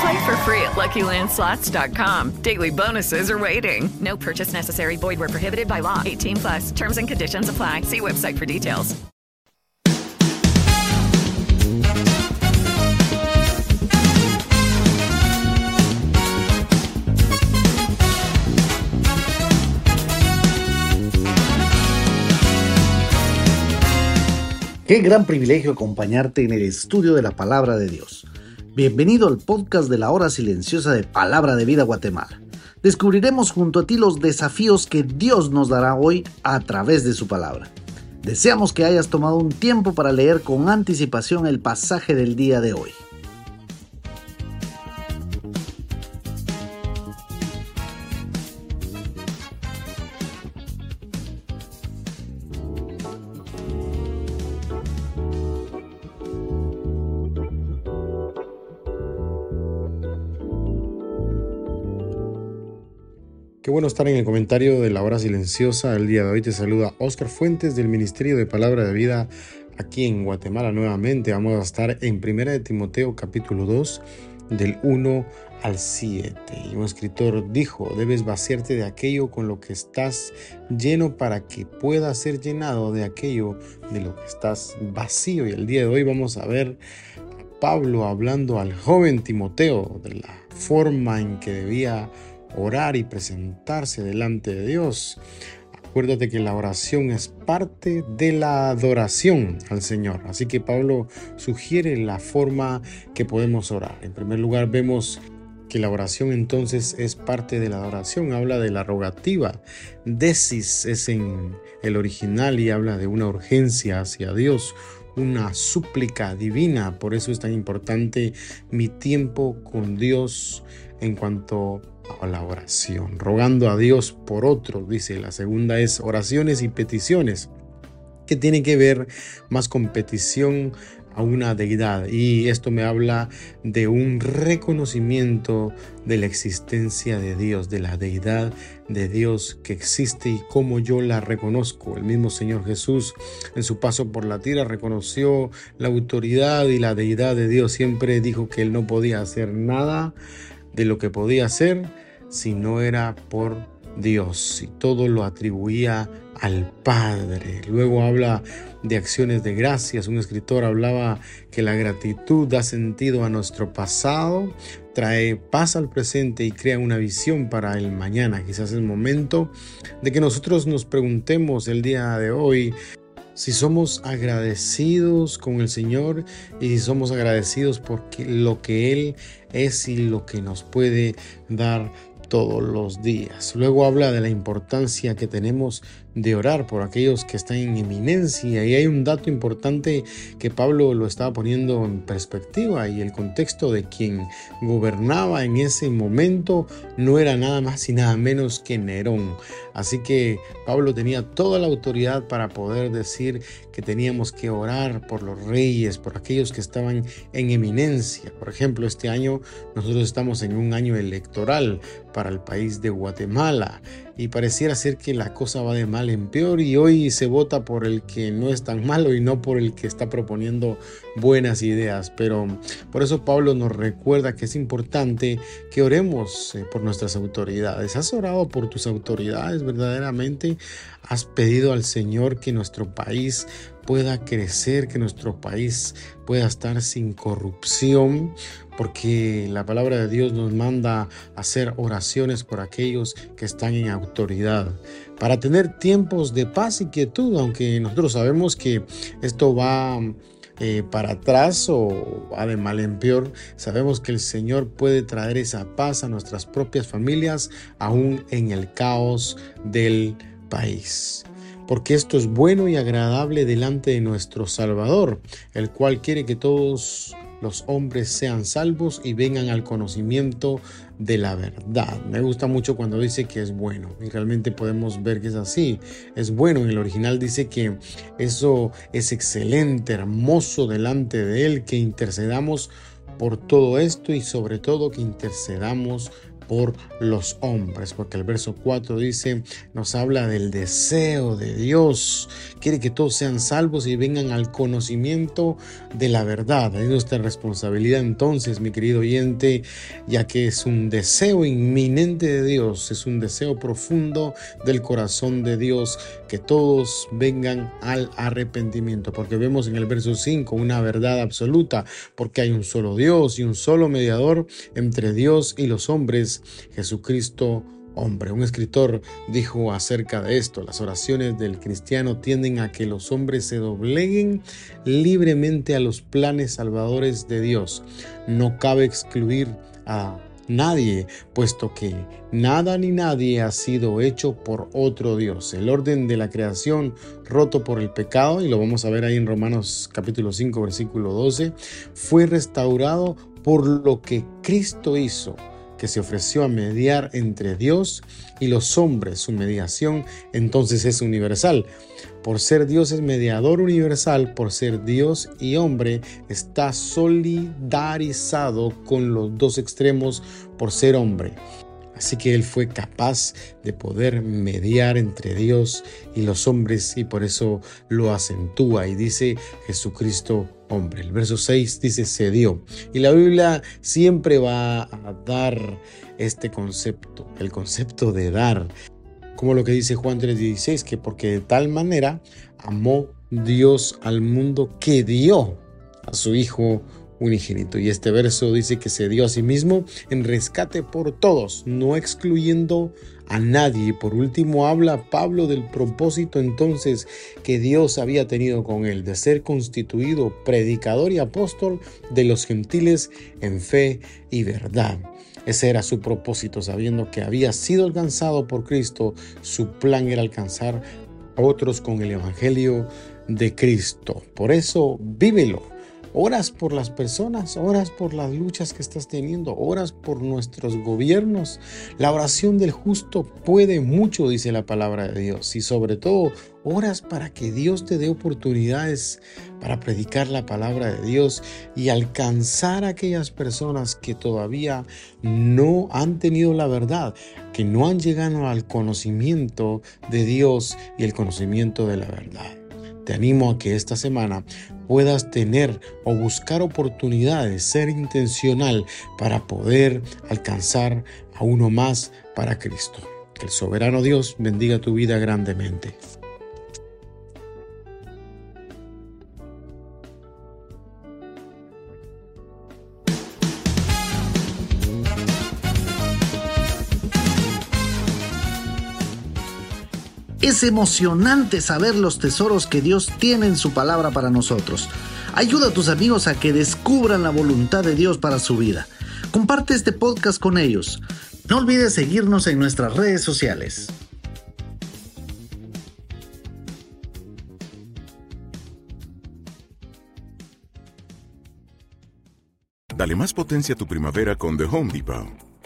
Play for free at LuckyLandSlots.com. Daily bonuses are waiting. No purchase necessary. Void were prohibited by law. 18 plus. Terms and conditions apply. See website for details. Qué gran privilegio acompañarte en el estudio de la palabra de Dios. Bienvenido al podcast de la hora silenciosa de Palabra de Vida Guatemala. Descubriremos junto a ti los desafíos que Dios nos dará hoy a través de su palabra. Deseamos que hayas tomado un tiempo para leer con anticipación el pasaje del día de hoy. Qué bueno estar en el comentario de la hora silenciosa. El día de hoy te saluda Oscar Fuentes del Ministerio de Palabra de Vida aquí en Guatemala nuevamente. Vamos a estar en 1 de Timoteo capítulo 2 del 1 al 7. Y un escritor dijo, debes vaciarte de aquello con lo que estás lleno para que puedas ser llenado de aquello de lo que estás vacío. Y el día de hoy vamos a ver a Pablo hablando al joven Timoteo de la forma en que debía orar y presentarse delante de Dios. Acuérdate que la oración es parte de la adoración al Señor. Así que Pablo sugiere la forma que podemos orar. En primer lugar, vemos que la oración entonces es parte de la adoración. Habla de la rogativa. Desis es en el original y habla de una urgencia hacia Dios, una súplica divina. Por eso es tan importante mi tiempo con Dios en cuanto a la oración, rogando a Dios por otros, dice. La segunda es oraciones y peticiones, que tiene que ver más con petición a una deidad. Y esto me habla de un reconocimiento de la existencia de Dios, de la deidad de Dios que existe y cómo yo la reconozco. El mismo Señor Jesús en su paso por la tierra reconoció la autoridad y la deidad de Dios. Siempre dijo que él no podía hacer nada de lo que podía hacer si no era por Dios y todo lo atribuía al Padre. Luego habla de acciones de gracias. Un escritor hablaba que la gratitud da sentido a nuestro pasado, trae paz al presente y crea una visión para el mañana. Quizás es el momento de que nosotros nos preguntemos el día de hoy si somos agradecidos con el Señor y si somos agradecidos por lo que Él es y lo que nos puede dar todos los días. Luego habla de la importancia que tenemos de orar por aquellos que están en eminencia. Y hay un dato importante que Pablo lo estaba poniendo en perspectiva y el contexto de quien gobernaba en ese momento no era nada más y nada menos que Nerón. Así que Pablo tenía toda la autoridad para poder decir que teníamos que orar por los reyes, por aquellos que estaban en eminencia. Por ejemplo, este año nosotros estamos en un año electoral para el país de Guatemala y pareciera ser que la cosa va de mal en peor y hoy se vota por el que no es tan malo y no por el que está proponiendo buenas ideas. Pero por eso Pablo nos recuerda que es importante que oremos eh, por nuestras autoridades. ¿Has orado por tus autoridades verdaderamente? ¿Has pedido al Señor que nuestro país pueda crecer, que nuestro país pueda estar sin corrupción? porque la palabra de Dios nos manda hacer oraciones por aquellos que están en autoridad. Para tener tiempos de paz y quietud, aunque nosotros sabemos que esto va eh, para atrás o va de mal en peor, sabemos que el Señor puede traer esa paz a nuestras propias familias, aún en el caos del país. Porque esto es bueno y agradable delante de nuestro Salvador, el cual quiere que todos los hombres sean salvos y vengan al conocimiento de la verdad. Me gusta mucho cuando dice que es bueno y realmente podemos ver que es así. Es bueno. En el original dice que eso es excelente, hermoso delante de Él, que intercedamos por todo esto y sobre todo que intercedamos por los hombres, porque el verso 4 dice, nos habla del deseo de Dios, quiere que todos sean salvos y vengan al conocimiento de la verdad. Es nuestra responsabilidad entonces, mi querido oyente, ya que es un deseo inminente de Dios, es un deseo profundo del corazón de Dios, que todos vengan al arrepentimiento, porque vemos en el verso 5 una verdad absoluta, porque hay un solo Dios y un solo mediador entre Dios y los hombres, Jesucristo hombre. Un escritor dijo acerca de esto, las oraciones del cristiano tienden a que los hombres se dobleguen libremente a los planes salvadores de Dios. No cabe excluir a nadie, puesto que nada ni nadie ha sido hecho por otro Dios. El orden de la creación roto por el pecado, y lo vamos a ver ahí en Romanos capítulo 5 versículo 12, fue restaurado por lo que Cristo hizo que se ofreció a mediar entre Dios y los hombres. Su mediación entonces es universal. Por ser Dios es mediador universal, por ser Dios y hombre, está solidarizado con los dos extremos por ser hombre. Así que Él fue capaz de poder mediar entre Dios y los hombres y por eso lo acentúa y dice Jesucristo hombre. El verso 6 dice se dio. Y la Biblia siempre va a dar este concepto, el concepto de dar. Como lo que dice Juan 3:16, que porque de tal manera amó Dios al mundo que dio a su Hijo unigénito. Y este verso dice que se dio a sí mismo en rescate por todos, no excluyendo a nadie. Por último, habla Pablo del propósito entonces que Dios había tenido con él, de ser constituido predicador y apóstol de los gentiles en fe y verdad. Ese era su propósito, sabiendo que había sido alcanzado por Cristo, su plan era alcanzar a otros con el Evangelio de Cristo. Por eso, vívelo Oras por las personas, oras por las luchas que estás teniendo, oras por nuestros gobiernos. La oración del justo puede mucho, dice la palabra de Dios. Y sobre todo, oras para que Dios te dé oportunidades para predicar la palabra de Dios y alcanzar a aquellas personas que todavía no han tenido la verdad, que no han llegado al conocimiento de Dios y el conocimiento de la verdad. Te animo a que esta semana puedas tener o buscar oportunidades, ser intencional para poder alcanzar a uno más para Cristo. Que el soberano Dios bendiga tu vida grandemente. Es emocionante saber los tesoros que Dios tiene en su palabra para nosotros. Ayuda a tus amigos a que descubran la voluntad de Dios para su vida. Comparte este podcast con ellos. No olvides seguirnos en nuestras redes sociales. Dale más potencia a tu primavera con The Home Depot.